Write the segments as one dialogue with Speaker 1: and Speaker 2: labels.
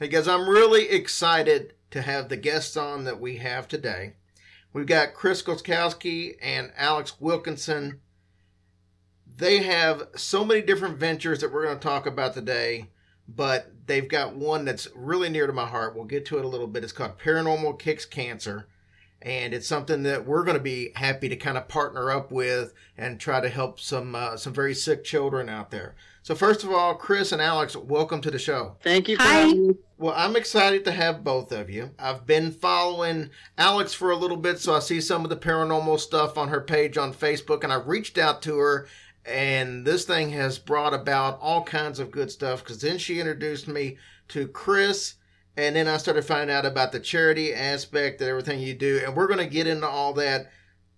Speaker 1: Hey guys, I'm really excited to have the guests on that we have today. We've got Chris Gostkowski and Alex Wilkinson. They have so many different ventures that we're going to talk about today, but they've got one that's really near to my heart. We'll get to it a little bit. It's called Paranormal Kicks Cancer and it's something that we're going to be happy to kind of partner up with and try to help some uh, some very sick children out there. So first of all, Chris and Alex, welcome to the show.
Speaker 2: Thank you.
Speaker 3: Hi.
Speaker 1: Well, I'm excited to have both of you. I've been following Alex for a little bit, so I see some of the paranormal stuff on her page on Facebook, and I reached out to her. And this thing has brought about all kinds of good stuff because then she introduced me to Chris and then I started finding out about the charity aspect and everything you do. And we're going to get into all that.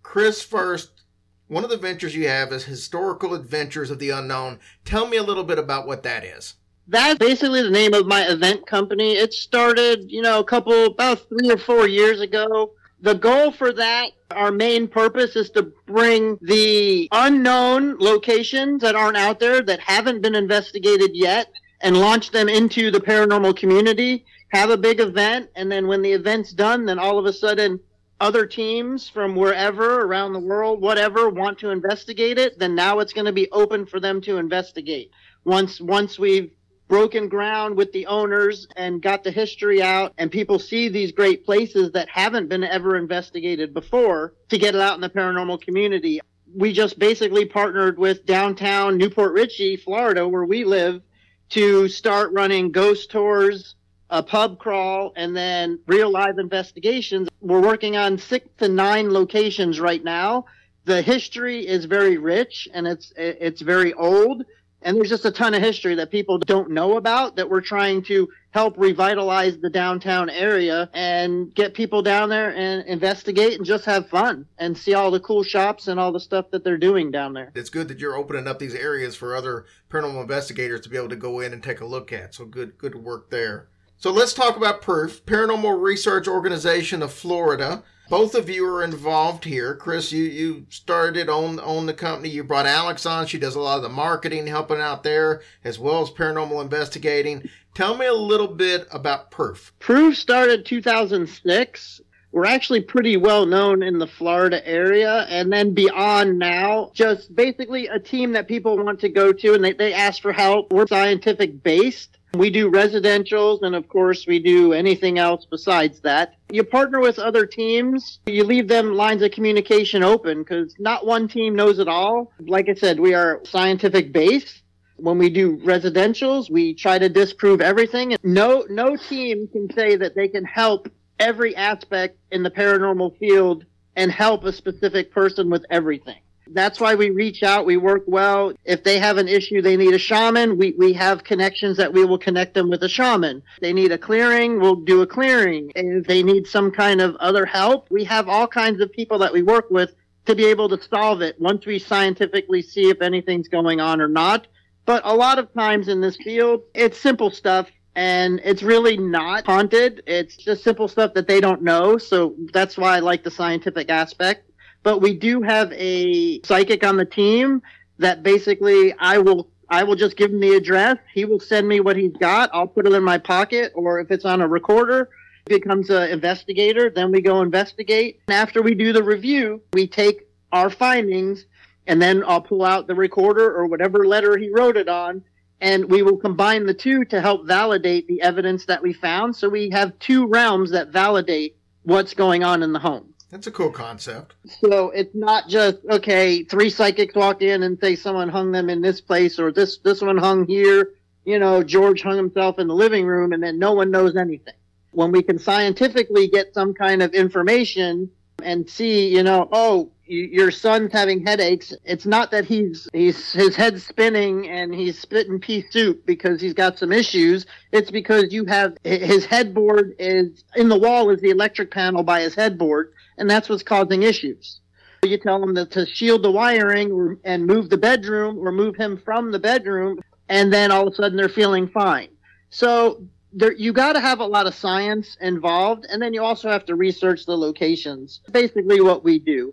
Speaker 1: Chris, first, one of the ventures you have is Historical Adventures of the Unknown. Tell me a little bit about what that is.
Speaker 2: That's basically the name of my event company. It started, you know, a couple, about three or four years ago. The goal for that, our main purpose is to bring the unknown locations that aren't out there, that haven't been investigated yet, and launch them into the paranormal community have a big event, and then when the event's done, then all of a sudden other teams from wherever around the world, whatever, want to investigate it, then now it's going to be open for them to investigate. Once once we've broken ground with the owners and got the history out and people see these great places that haven't been ever investigated before to get it out in the paranormal community. We just basically partnered with downtown New Port Richey, Florida, where we live, to start running ghost tours, a pub crawl, and then real live investigations. We're working on six to nine locations right now. The history is very rich and it's it's very old, and there's just a ton of history that people don't know about that we're trying to help revitalize the downtown area and get people down there and investigate and just have fun and see all the cool shops and all the stuff that they're doing down there.
Speaker 1: It's good that you're opening up these areas for other paranormal investigators to be able to go in and take a look at. So good good work there. So let's talk about Proof, Paranormal Research Organization of Florida. Both of you are involved here. Chris, you, you started on on the company. You brought Alex on. She does a lot of the marketing, helping out there, as well as paranormal investigating. Tell me a little bit about Proof.
Speaker 2: Proof started 2006 we're actually pretty well known in the Florida area and then beyond now. Just basically a team that people want to go to and they, they ask for help. We're scientific based. We do residentials and of course we do anything else besides that. You partner with other teams, you leave them lines of communication open because not one team knows it all. Like I said, we are scientific based. When we do residentials, we try to disprove everything. No, no team can say that they can help every aspect in the paranormal field and help a specific person with everything. That's why we reach out. We work well. If they have an issue, they need a shaman. We, we have connections that we will connect them with a shaman. They need a clearing. We'll do a clearing. And if they need some kind of other help, we have all kinds of people that we work with to be able to solve it once we scientifically see if anything's going on or not. But a lot of times in this field, it's simple stuff and it's really not haunted. It's just simple stuff that they don't know. So that's why I like the scientific aspect. But we do have a psychic on the team that basically I will I will just give him the address. He will send me what he's got. I'll put it in my pocket, or if it's on a recorder, becomes an investigator. Then we go investigate. And after we do the review, we take our findings, and then I'll pull out the recorder or whatever letter he wrote it on, and we will combine the two to help validate the evidence that we found. So we have two realms that validate what's going on in the home.
Speaker 1: That's a cool concept.
Speaker 2: So it's not just okay. Three psychics walk in and say someone hung them in this place, or this this one hung here. You know, George hung himself in the living room, and then no one knows anything. When we can scientifically get some kind of information and see, you know, oh, your son's having headaches, it's not that he's he's his head's spinning and he's spitting pea soup because he's got some issues. It's because you have his headboard is in the wall is the electric panel by his headboard, and that's what's causing issues. You tell them that to shield the wiring or, and move the bedroom or move him from the bedroom, and then all of a sudden they're feeling fine. So there, you got to have a lot of science involved, and then you also have to research the locations. Basically, what we do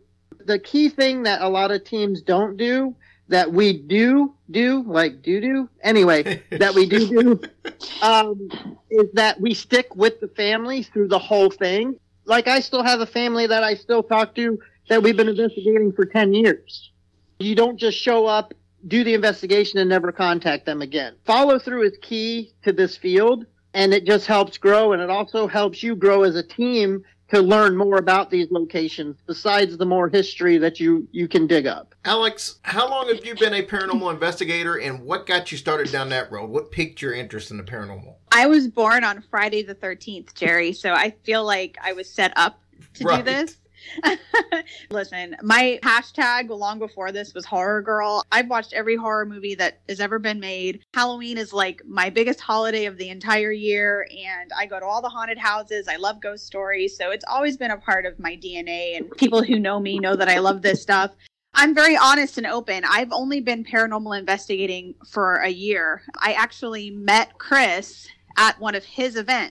Speaker 2: the key thing that a lot of teams don't do that we do do like do do anyway that we do do um, is that we stick with the family through the whole thing. Like I still have a family that I still talk to that we've been investigating for ten years. You don't just show up, do the investigation, and never contact them again. Follow through is key to this field, and it just helps grow, and it also helps you grow as a team to learn more about these locations besides the more history that you you can dig up.
Speaker 1: Alex, how long have you been a paranormal investigator and what got you started down that road? What piqued your interest in the paranormal?
Speaker 3: I was born on Friday the 13th, Jerry, so I feel like I was set up to
Speaker 1: Right.
Speaker 3: do this. Listen, my hashtag long before this was horror girl. I've watched every horror movie that has ever been made. Halloween is like my biggest holiday of the entire year, and I go to all the haunted houses. I love ghost stories, so it's always been a part of my DNA. And people who know me know that I love this stuff. I'm very honest and open. I've only been paranormal investigating for a year. I actually met Chris at one of his events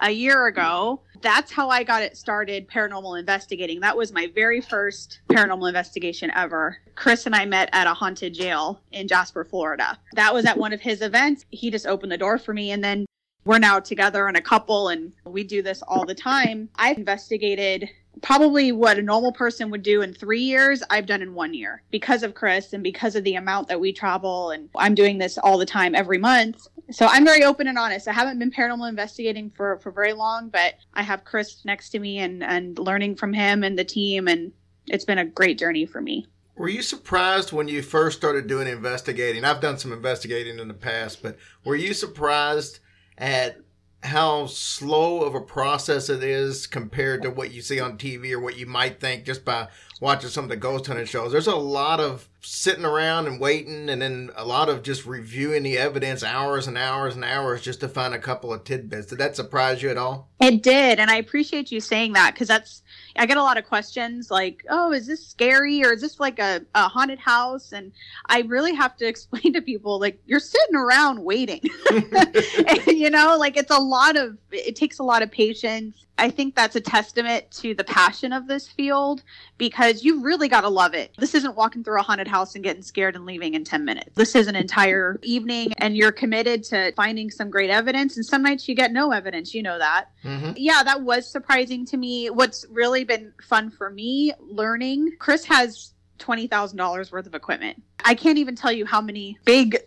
Speaker 3: a year ago. That's how I got it started paranormal investigating. That was my very first paranormal investigation ever. Chris and I met at a haunted jail in Jasper, Florida. That was at one of his events. He just opened the door for me and then we're now together and a couple and we do this all the time. I've investigated probably what a normal person would do in three years, I've done in one year because of Chris and because of the amount that we travel. And I'm doing this all the time every month. So I'm very open and honest. I haven't been paranormal investigating for, for very long, but I have Chris next to me and, and learning from him and the team. And it's been a great journey for me.
Speaker 1: Were you surprised when you first started doing investigating? I've done some investigating in the past, but were you surprised at how slow of a process it is compared to what you see on TV or what you might think just by watching some of the ghost hunting shows? There's a lot of sitting around and waiting, and then a lot of just reviewing the evidence hours and hours and hours just to find a couple of tidbits. Did that surprise you at all?
Speaker 3: It did. And I appreciate you saying that because that's, I get a lot of questions like, oh, is this scary or is this like a, a haunted house? And I really have to explain to people like, you're sitting around waiting. you know, like it's a lot of, it takes a lot of patience. I think that's a testament to the passion of this field because you really got to love it. This isn't walking through a haunted house and getting scared and leaving in 10 minutes. This is an entire evening and you're committed to finding some great evidence. And some nights you get no evidence. You know that
Speaker 1: Mm-hmm.
Speaker 3: yeah, that was surprising to me. What's really been fun for me learning, Chris has $20,000 worth of equipment. I can't even tell you how many big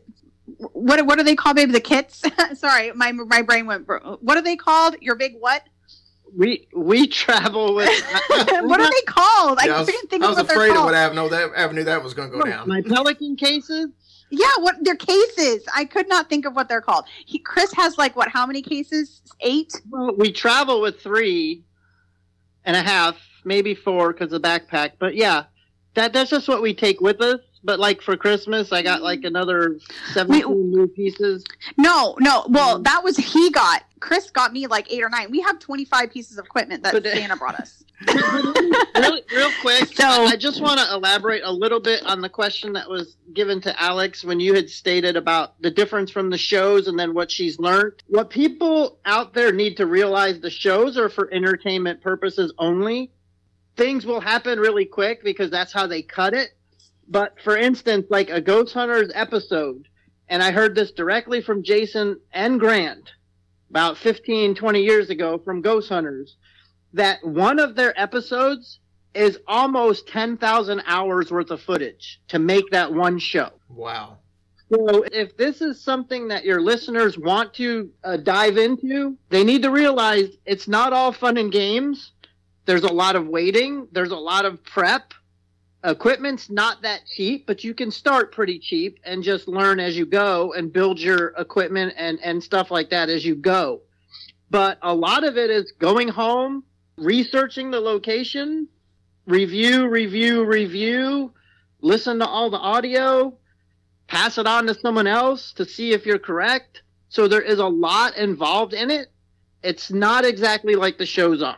Speaker 3: what what are they call baby the kits sorry my my brain went bro- what are they called your big what
Speaker 2: We we travel with.
Speaker 3: Uh, what are they called i,
Speaker 1: Yeah, I was,
Speaker 3: couldn't think
Speaker 1: I
Speaker 3: of
Speaker 1: was
Speaker 3: what they're
Speaker 1: afraid of
Speaker 3: called
Speaker 1: what avenue that avenue that was going to go down.
Speaker 2: My pelican cases.
Speaker 3: yeah what their cases i could not think of what they're called he chris has like what how many cases eight
Speaker 2: Well, we travel with three and a half, maybe four because of the backpack. But yeah, that that's just what we take with us. But like for Christmas, I got like another seventeen new pieces.
Speaker 3: No, no. Well, that was he got. Chris got me like eight or nine. We have 25 pieces of equipment that
Speaker 2: But, uh,
Speaker 3: Santa brought us.
Speaker 2: real, real quick,
Speaker 3: So-
Speaker 2: I just want to elaborate a little bit on the question that was given to Alex when you had stated about the difference from the shows and then what she's learned. What people out there need to realize the shows are for entertainment purposes only. Things will happen really quick because that's how they cut it. But for instance, like a Ghost Hunters episode, and I heard this directly from Jason and Grant about 15, 20 years ago from Ghost Hunters that one of their episodes is almost 10,000 hours worth of footage to make that one show.
Speaker 1: Wow.
Speaker 2: So if this is something that your listeners want to uh, dive into, they need to realize it's not all fun and games. There's a lot of waiting, there's a lot of prep. Equipment's not that cheap, but you can start pretty cheap and just learn as you go and build your equipment and, and stuff like that as you go. But a lot of it is going home, researching the location, review, review, review, listen to all the audio, pass it on to someone else to see if you're correct. So there is a lot involved in it. It's not exactly like the shows are,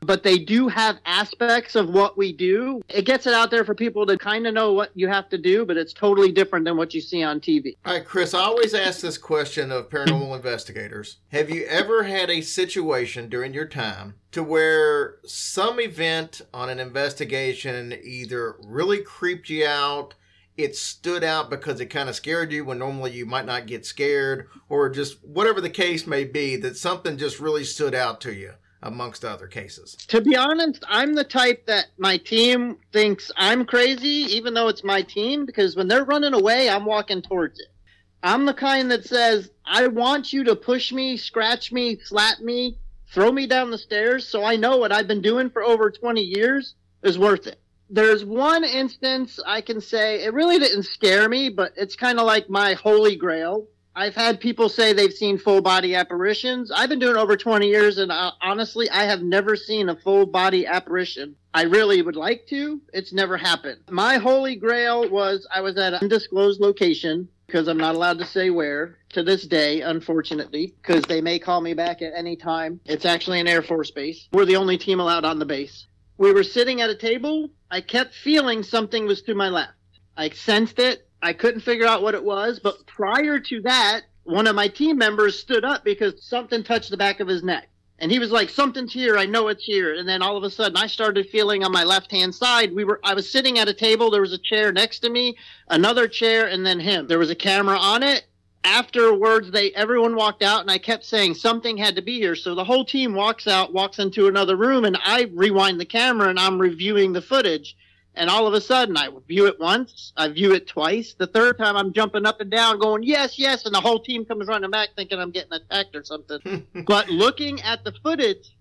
Speaker 2: but they do have aspects of what we do. It gets it out there for people to kind of know what you have to do, but it's totally different than what you see on TV.
Speaker 1: All right, Chris, I always ask this question of paranormal investigators. Have you ever had a situation during your time to where some event on an investigation either really creeped you out, it stood out because it kind of scared you when normally you might not get scared, or just whatever the case may be, that something just really stood out to you amongst other cases?
Speaker 2: To be honest, I'm the type that my team thinks I'm crazy, even though it's my team, because when they're running away, I'm walking towards it. I'm the kind that says, I want you to push me, scratch me, slap me, throw me down the stairs so I know what I've been doing for over 20 years is worth it. There's one instance I can say it really didn't scare me, but it's kind of like my holy grail. I've had people say they've seen full body apparitions. I've been doing over 20 years, and uh, honestly, I have never seen a full body apparition. I really would like to. It's never happened. My holy grail was I was at an undisclosed location because I'm not allowed to say where to this day, unfortunately, because they may call me back at any time. It's actually an Air Force base. We're the only team allowed on the base. We were sitting at a table. I kept feeling something was to my left. I sensed it. I couldn't figure out what it was, but prior to that, one of my team members stood up because something touched the back of his neck. And he was like, Something's here, I know it's here. And then all of a sudden I started feeling on my left hand side. We were I was sitting at a table, there was a chair next to me, another chair, and then him. There was a camera on it, afterwards they everyone walked out and i kept saying something had to be here so the whole team walks out walks into another room and i rewind the camera and i'm reviewing the footage and all of a sudden i view it once i view it twice the third time i'm jumping up and down going yes yes and the whole team comes running back thinking i'm getting attacked or something but looking at the footage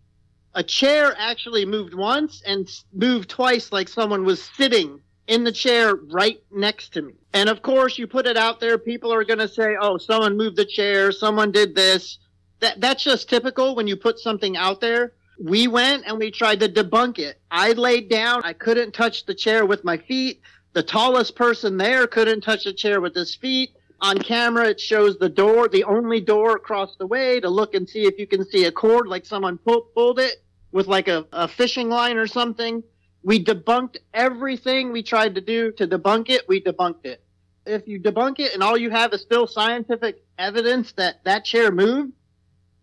Speaker 2: a chair actually moved once and moved twice like someone was sitting in the chair right next to me. And of course, you put it out there, people are going to say, "Oh, someone moved the chair, someone did this." That that's just typical when you put something out there. We went and we tried to debunk it. I laid down, I couldn't touch the chair with my feet. The tallest person there couldn't touch the chair with his feet. On camera, it shows the door, the only door across the way to look and see if you can see a cord, like someone pulled it with like a, a fishing line or something. We debunked everything we tried to do to debunk it. We debunked it. If you debunk it and all you have is still scientific evidence that that chair moved,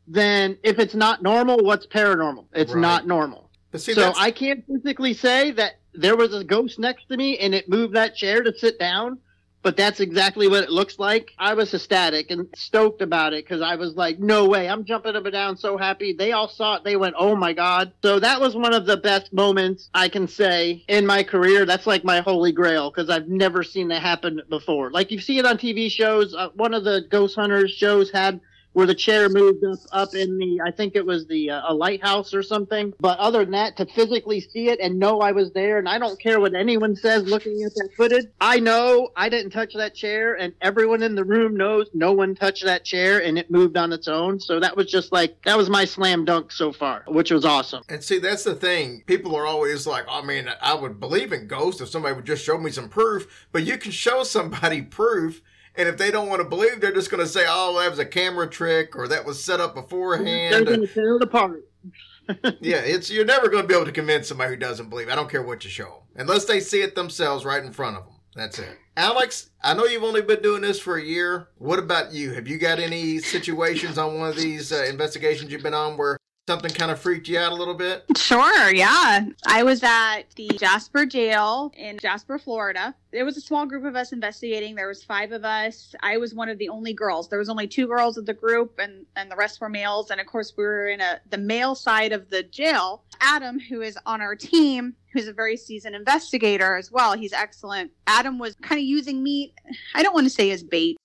Speaker 2: then if it's not normal, what's paranormal? It's
Speaker 1: Right.
Speaker 2: not normal.
Speaker 1: See,
Speaker 2: so
Speaker 1: that's,
Speaker 2: I can't physically say that there was a ghost next to me and it moved that chair to sit down, but that's exactly what it looks like. I was ecstatic and stoked about it because I was like, no way, I'm jumping up and down so happy. They all saw it. They went, oh my God. So that was one of the best moments I can say in my career. That's like my holy grail because I've never seen that happen before. Like you see it on TV shows. Uh, one of the ghost hunters shows had where the chair moved up, up in the, I think it was the uh, a lighthouse or something. But other than that, to physically see it and know I was there, and I don't care what anyone says looking at that footage, I know I didn't touch that chair, and everyone in the room knows no one touched that chair, and it moved on its own. So that was just like that was my slam dunk so far, which was awesome.
Speaker 1: and see, that's the thing. People are always like, I mean, I would believe in ghosts if somebody would just show me some proof, but you can show somebody proof. And if they don't want to believe, they're just going to say, "Oh, that was a camera trick, or that was set up beforehand."
Speaker 2: They're gonna tear it apart.
Speaker 1: yeah, it's you're never going to be able to convince somebody who doesn't believe. I don't care what you show them, unless they see it themselves right in front of them. That's it. Alex, I know you've only been doing this for a year. What about you? Have you got any situations on one of these uh, investigations you've been on where something kind of freaked you out a little bit?
Speaker 3: Sure, yeah. I was at the Jasper jail in Jasper, Florida. There was a small group of us investigating. There was five of us. I was one of the only girls. There was only two girls of the group and and the rest were males and of course we were in a the male side of the jail. Adam, who is on our team, who's a very seasoned investigator as well. He's excellent. Adam was kind of using me, I don't want to say as bait,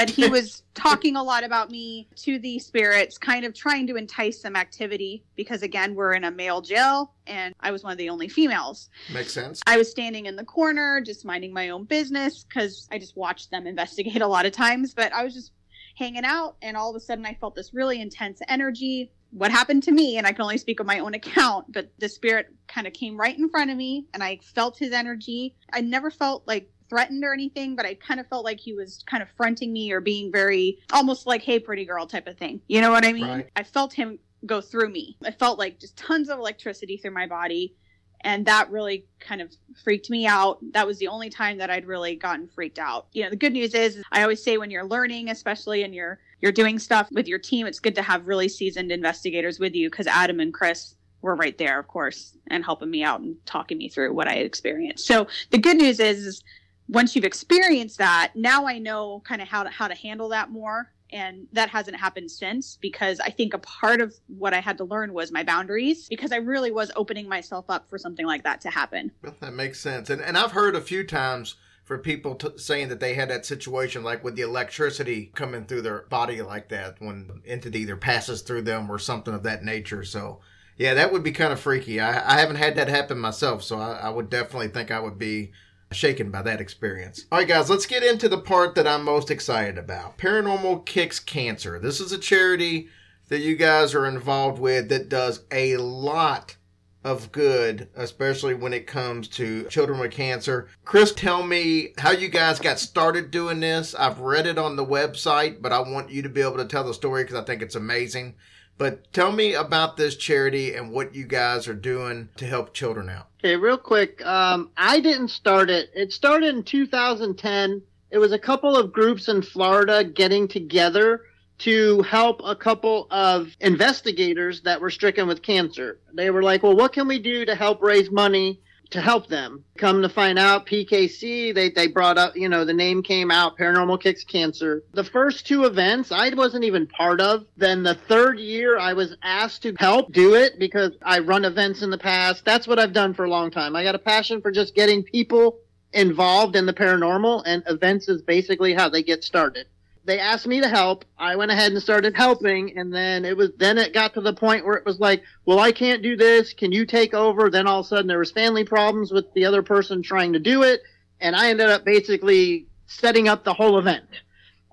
Speaker 3: but he was talking a lot about me to the spirits, kind of trying to entice some activity because, again, we're in a male jail and I was one of the only females.
Speaker 1: Makes sense.
Speaker 3: I was standing in the corner, just minding my own business because I just watched them investigate a lot of times, but I was just hanging out and all of a sudden I felt this really intense energy. What happened to me, and I can only speak on my own account, but the spirit kind of came right in front of me and I felt his energy. I never felt like threatened or anything, but I kind of felt like he was kind of fronting me or being very almost like, hey, pretty girl type of thing. You know what I mean?
Speaker 1: Right.
Speaker 3: I felt him go through me. I felt like just tons of electricity through my body. And that really kind of freaked me out. That was the only time that I'd really gotten freaked out. You know, the good news is I always say when you're learning, especially and you're you're doing stuff with your team, it's good to have really seasoned investigators with you because Adam and Chris were right there, of course, and helping me out and talking me through what I had experienced. So the good news is, is once you've experienced that, now I know kind of how to how to handle that more and that hasn't happened since because I think a part of what I had to learn was my boundaries because I really was opening myself up for something like that to happen.
Speaker 1: Well, that makes sense. And and I've heard a few times for people t- saying that they had that situation like with the electricity coming through their body like that when entity either passes through them or something of that nature. So yeah, that would be kind of freaky. I, I haven't had that happen myself, so I, I would definitely think I would be shaken by that experience. All right, guys, let's get into the part that I'm most excited about Paranormal Kicks Cancer. This is a charity that you guys are involved with that does a lot of good, especially when it comes to children with cancer. Chris, tell me how you guys got started doing this. I've read it on the website, but I want you to be able to tell the story because I think it's amazing. But tell me about this charity and what you guys are doing to help children out.
Speaker 2: Okay, real quick. Um, I didn't start it. It started in 2010. It was a couple of groups in Florida getting together to help a couple of investigators that were stricken with cancer. They were like, well, what can we do to help raise money to help them? Come to find out, PKC, they, they brought up, you know, the name came out, Paranormal Kicks Cancer. The first two events I wasn't even part of. Then the third year I was asked to help do it because I run events in the past. That's what I've done for a long time. I got a passion for just getting people involved in the paranormal and events is basically how they get started they asked me to help. I went ahead and started helping, and then it was then it got to the point where it was like, well, I can't do this. Can you take over? Then all of a sudden there was family problems with the other person trying to do it, and I ended up basically setting up the whole event.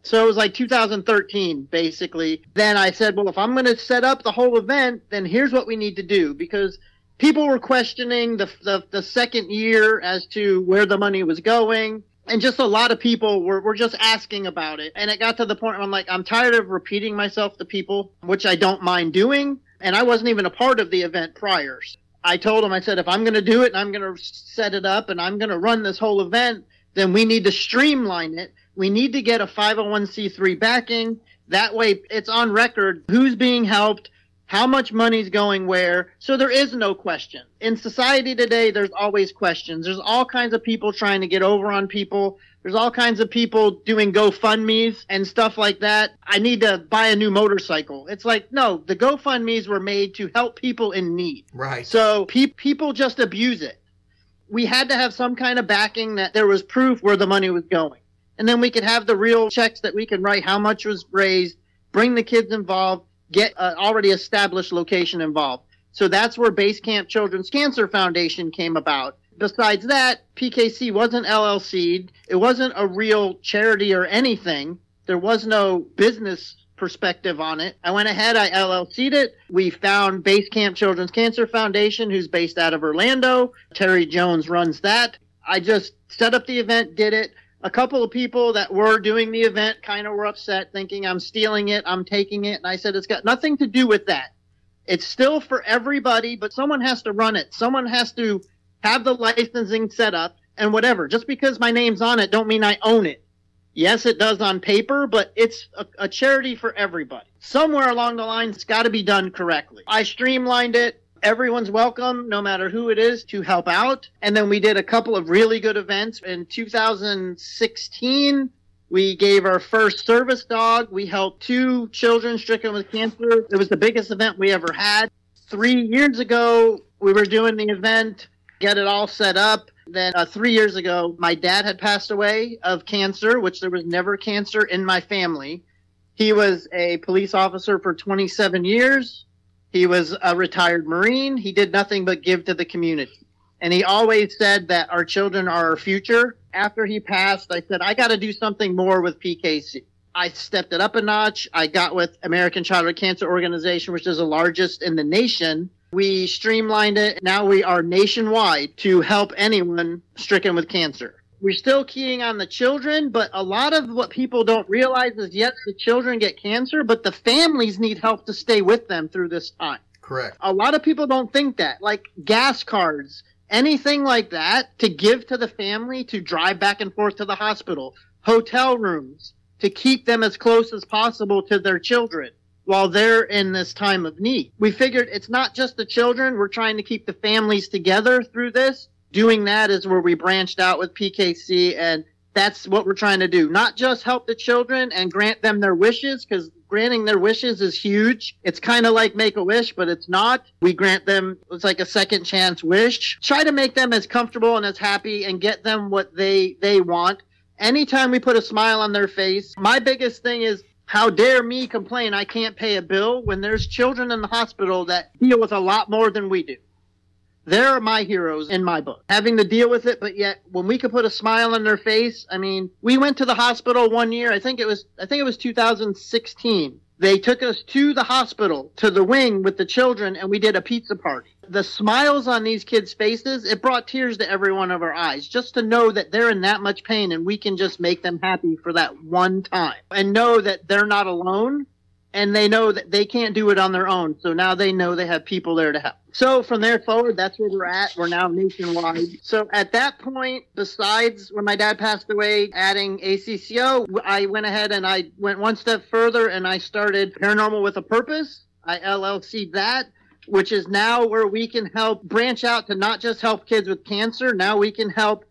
Speaker 2: So it was like 2013, basically. Then I said, well, if I'm going to set up the whole event, then here's what we need to do because people were questioning the, the, the second year as to where the money was going and just a lot of people were, were just asking about it. And it got to the point where I'm like, I'm tired of repeating myself to people, which I don't mind doing. And I wasn't even a part of the event prior. I told them, I said, if I'm going to do it and I'm going to set it up and I'm going to run this whole event, then we need to streamline it. We need to get a 501c3 backing. That way it's on record who's being helped, how much money's going where. So there is no question. In society today, there's always questions. There's all kinds of people trying to get over on people. There's all kinds of people doing GoFundMe's and stuff like that. I need to buy a new motorcycle. It's like, no, the GoFundMe's were made to help people in need.
Speaker 1: Right.
Speaker 2: So pe- people just abuse it. We had to have some kind of backing that there was proof where the money was going. And then we could have the real checks that we can write how much was raised, bring the kids involved, get an already established location involved. So that's where Base Camp Children's Cancer Foundation came about. Besides that, PKC wasn't LLC'd. It wasn't a real charity or anything. There was no business perspective on it. I went ahead, I LLC'd it. We found Base Camp Children's Cancer Foundation, who's based out of Orlando. Terry Jones runs that. I just set up the event, did it a couple of people that were doing the event kind of were upset, thinking I'm stealing it, I'm taking it. And I said, it's got nothing to do with that. It's still for everybody, but someone has to run it. Someone has to have the licensing set up and whatever. Just because my name's on it, don't mean I own it. Yes, it does on paper, but it's a, a charity for everybody. Somewhere along the line, it's got to be done correctly. I streamlined it everyone's welcome, no matter who it is, to help out. And then we did a couple of really good events in 2016. We gave our first service dog. We helped two children stricken with cancer. It was the biggest event we ever had. Three years ago, we were doing the event, get it all set up. Then uh, three years ago, my dad had passed away of cancer, which there was never cancer in my family. He was a police officer for 27 years. He was a retired Marine. He did nothing but give to the community. And he always said that our children are our future. After he passed, I said, I got to do something more with PKC. I stepped it up a notch. I got with American Childhood Cancer Organization, which is the largest in the nation. We streamlined it. Now we are nationwide to help anyone stricken with cancer we're still keying on the children, but a lot of what people don't realize is yes, the children get cancer, but the families need help to stay with them through this time.
Speaker 1: Correct.
Speaker 2: A lot of people don't think that. Like gas cards, anything like that to give to the family to drive back and forth to the hospital, hotel rooms to keep them as close as possible to their children while they're in this time of need. We figured it's not just the children, we're trying to keep the families together through this doing that is where we branched out with PKC and that's what we're trying to do. Not just help the children and grant them their wishes, because granting their wishes is huge. It's kind of like make a wish, but it's not. We grant them, it's like a second chance wish. Try to make them as comfortable and as happy and get them what they, they want. Anytime we put a smile on their face, my biggest thing is how dare me complain I can't pay a bill when there's children in the hospital that deal with a lot more than we do. They're my heroes in my book, having to deal with it, but yet when we could put a smile on their face, I mean, we went to the hospital one year. I think it was, I think it was 2016. They took us to the hospital, to the wing with the children, and we did a pizza party. The smiles on these kids' faces, it brought tears to every one of our eyes just to know that they're in that much pain and we can just make them happy for that one time and know that they're not alone and they know that they can't do it on their own. So now they know they have people there to help. So from there forward, that's where we're at. We're now nationwide. So at that point, besides when my dad passed away, adding ACCO, I went ahead and I went one step further and I started Paranormal with a Purpose. I LLC that which is now where we can help branch out to not just help kids with cancer. Now we can help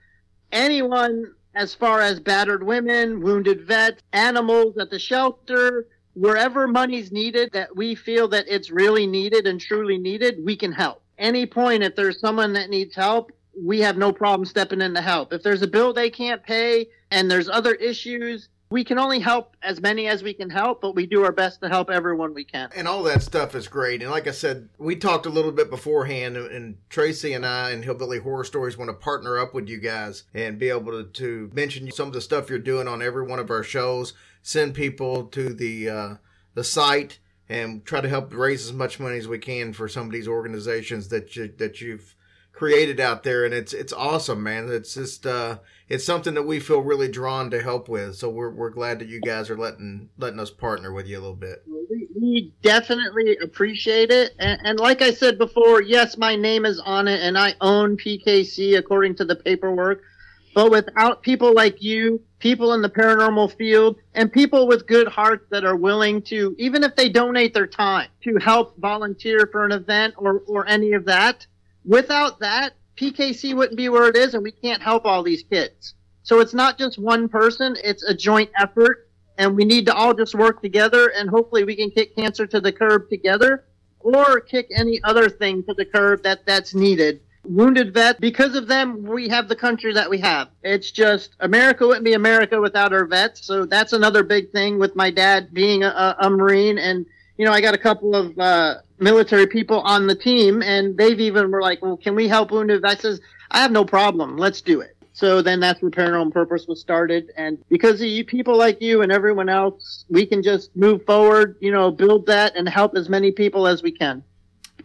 Speaker 2: anyone as far as battered women, wounded vets, animals at the shelter, wherever money's needed that we feel that it's really needed and truly needed, we can help. Any point, if there's someone that needs help, we have no problem stepping in to help. If there's a bill they can't pay and there's other issues, we can only help as many as we can help, but we do our best to help everyone we can.
Speaker 1: And all that stuff is great. And like I said, we talked a little bit beforehand, and Tracy and I and Hillbilly Horror Stories want to partner up with you guys and be able to, to mention some of the stuff you're doing on every one of our shows send people to the uh, the site and try to help raise as much money as we can for some of these organizations that you that you've created out there. And it's it's awesome man. It's just uh it's something that we feel really drawn to help with. So we're, we're glad that you guys are letting letting us partner with you a little bit.
Speaker 2: We, definitely appreciate it. And, and like i said before yes my name is on it and i own pkc according to the paperwork but without people like you, people in the paranormal field, and people with good hearts that are willing to, even if they donate their time, to help volunteer for an event or, or any of that, without that, PKC wouldn't be where it is and we can't help all these kids. So it's not just one person, it's a joint effort and we need to all just work together and hopefully we can kick cancer to the curb together or kick any other thing to the curb that that's needed wounded vet. Because of them, we have the country that we have. It's just America wouldn't be America without our vets. So that's another big thing with my dad being a, a Marine. And, you know, I got a couple of uh, military people on the team, and they've even were like, well, can we help wounded vets? I says, I have no problem. Let's do it. So then that's where Paranormal Purpose was started. And because of you, people like you and everyone else, we can just move forward, you know, build that and help as many people as we can.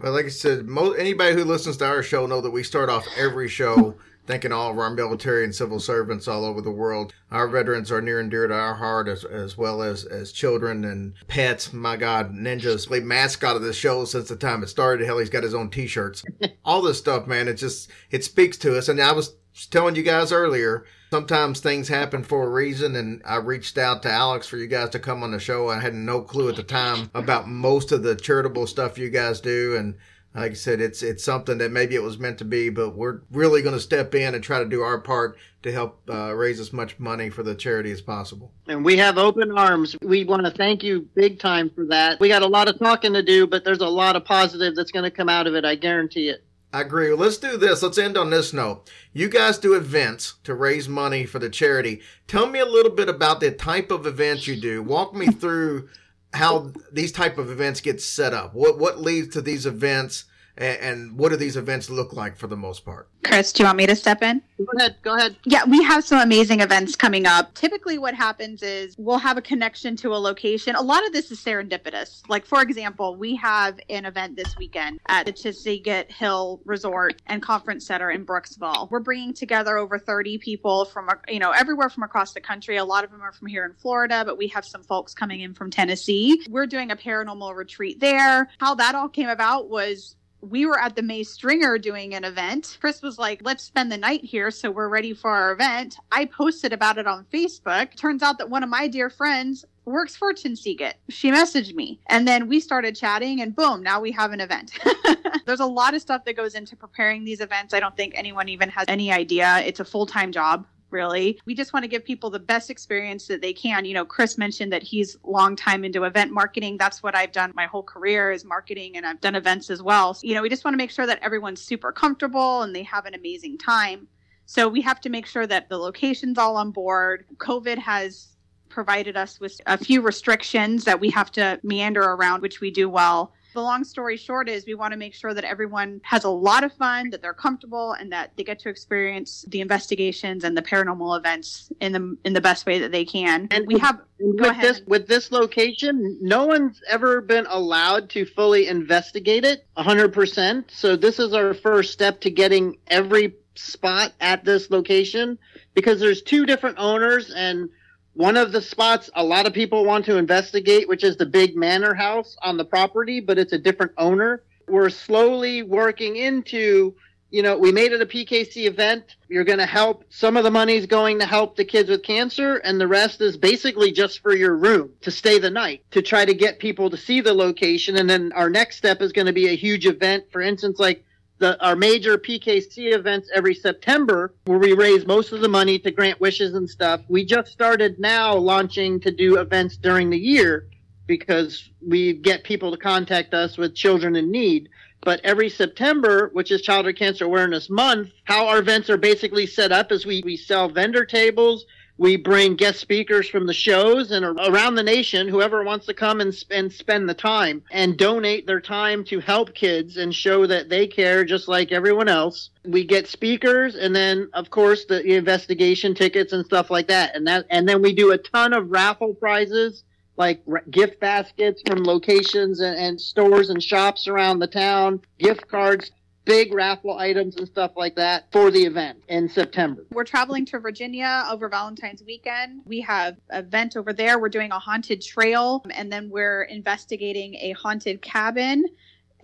Speaker 1: Well, like I said, most, anybody who listens to our show know that we start off every show thanking all of our military and civil servants all over the world. Our veterans are near and dear to our heart, as, as well as as children and pets. My God, Ninja's played mascot of the show since the time it started. Hell, he's got his own T-shirts. all this stuff, man. It just it speaks to us. And I was telling you guys earlier sometimes things happen for a reason and i reached out to alex for you guys to come on the show. I had no clue at the time about most of the charitable stuff you guys do and like i said it's it's something that maybe it was meant to be but we're really going to step in and try to do our part to help uh, raise as much money for the charity as possible.
Speaker 2: And we have open arms. We want to thank you big time for that. We got a lot of talking to do but there's a lot of positive that's going to come out of it i guarantee it
Speaker 1: I agree. Let's do this. Let's end on this note. You guys do events to raise money for the charity. Tell me a little bit about the type of events you do. Walk me through how these type of events get set up. What what leads to these events and, what do these events look like for the most part?
Speaker 3: Chris, do you want me to step in?
Speaker 2: Go ahead. Go ahead.
Speaker 3: Yeah, we have some amazing events coming up. Typically, what happens is we'll have a connection to a location. A lot of this is serendipitous. Like, for example, we have an event this weekend at the Chinsegut Hill Resort and Conference Center in Brooksville. We're bringing together over 30 people from, you know, everywhere from across the country. A lot of them are from here in Florida, but we have some folks coming in from Tennessee. We're doing a paranormal retreat there. How that all came about was we were at the May Stringer doing an event. Chris was like, let's spend the night here so we're ready for our event. I posted about it on Facebook. Turns out that one of my dear friends works for Chinsegut. She messaged me and then we started chatting and boom, now we have an event. There's a lot of stuff that goes into preparing these events. I don't think anyone even has any idea. It's a full time job really. We just want to give people the best experience that they can. You know, Chris mentioned that he's long time into event marketing. That's what I've done my whole career is marketing and I've done events as well. So, you know, we just want to make sure that everyone's super comfortable and they have an amazing time. So we have to make sure that the location's all on board. COVID has provided us with a few restrictions that we have to meander around, which we do well. The long story short is we want to make sure that everyone has a lot of fun, that they're comfortable, and that they get to experience the investigations and the paranormal events in the in the best way that they can.
Speaker 2: And
Speaker 3: we have
Speaker 2: with
Speaker 3: ahead.
Speaker 2: this with this location, no one's ever been allowed to fully investigate it 100%. So this is our first step to getting every spot at this location because there's two different owners and one of the spots a lot of people want to investigate, which is the big manor house on the property, but it's a different owner. We're slowly working into, you know, we made it a PKC event. You're going to help. Some of the money's going to help the kids with cancer, and the rest is basically just for your room to stay the night to try to get people to see the location. And then our next step is going to be a huge event. For instance, like the, our major PKC events every September, where we raise most of the money to grant wishes and stuff. We just started now launching to do events during the year because we get people to contact us with children in need. But every September, which is Childhood Cancer Awareness Month, how our events are basically set up is we, we sell vendor tables, we bring guest speakers from the shows and around the nation, whoever wants to come and, and spend the time and donate their time to help kids and show that they care just like everyone else. We get speakers and then, of course, the investigation tickets and stuff like that. And that, and then we do a ton of raffle prizes like gift baskets from locations and, and stores and shops around the town, gift cards big raffle items and stuff like that for the event in September.
Speaker 3: We're traveling to Virginia over Valentine's weekend. We have an event over there. We're doing a haunted trail and then we're investigating a haunted cabin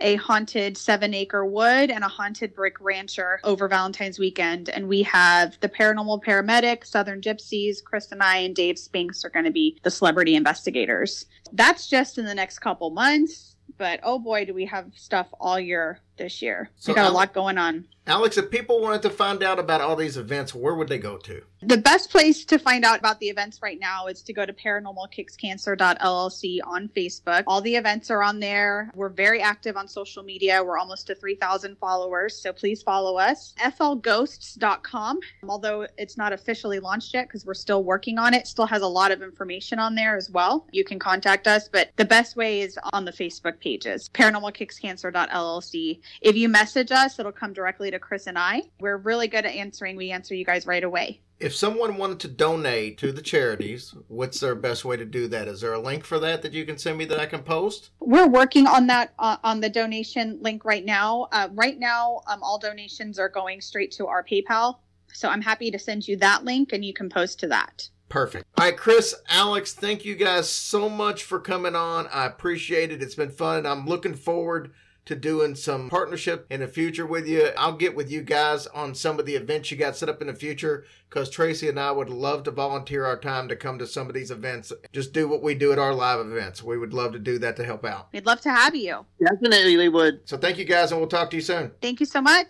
Speaker 3: a haunted seven acre wood and a haunted brick rancher over Valentine's weekend. And we have the paranormal paramedic, Southern Gypsies, Chris and I, and Dave Spinks are going to be the celebrity investigators. That's just in the next couple months. But oh boy, do we have stuff all year this year. So we got a lot going on.
Speaker 1: Alex, if people wanted to find out about all these events, where would they go to?
Speaker 3: The best place to find out about the events right now is to go to paranormalkickscancer.llc on Facebook. All the events are on there. We're very active on social media. We're almost to 3,000 followers, so please follow us. flghosts.com, although it's not officially launched yet because we're still working on it, still has a lot of information on there as well. You can contact us, but the best way is on the Facebook pages, paranormalkickscancer.llc. If you message us, it'll come directly to Chris and I. We're really good at answering. We answer you guys right away.
Speaker 1: If someone wanted to donate to the charities, what's their best way to do that? Is there a link for that that you can send me that I can post?
Speaker 3: We're working on that uh, on the donation link right now. Uh, right now, um, all donations are going straight to our PayPal. So I'm happy to send you that link and you can post to that.
Speaker 1: Perfect. All right, Chris, Alex, thank you guys so much for coming on. I appreciate it. It's been fun. I'm looking forward to doing some partnership in the future with you. I'll get with you guys on some of the events you got set up in the future because Tracy and I would love to volunteer our time to come to some of these events. Just do what we do at our live events. We would love to do that to help out.
Speaker 3: We'd love to have you.
Speaker 2: Definitely we would.
Speaker 1: So thank you guys, and we'll talk to you soon.
Speaker 3: Thank you so much.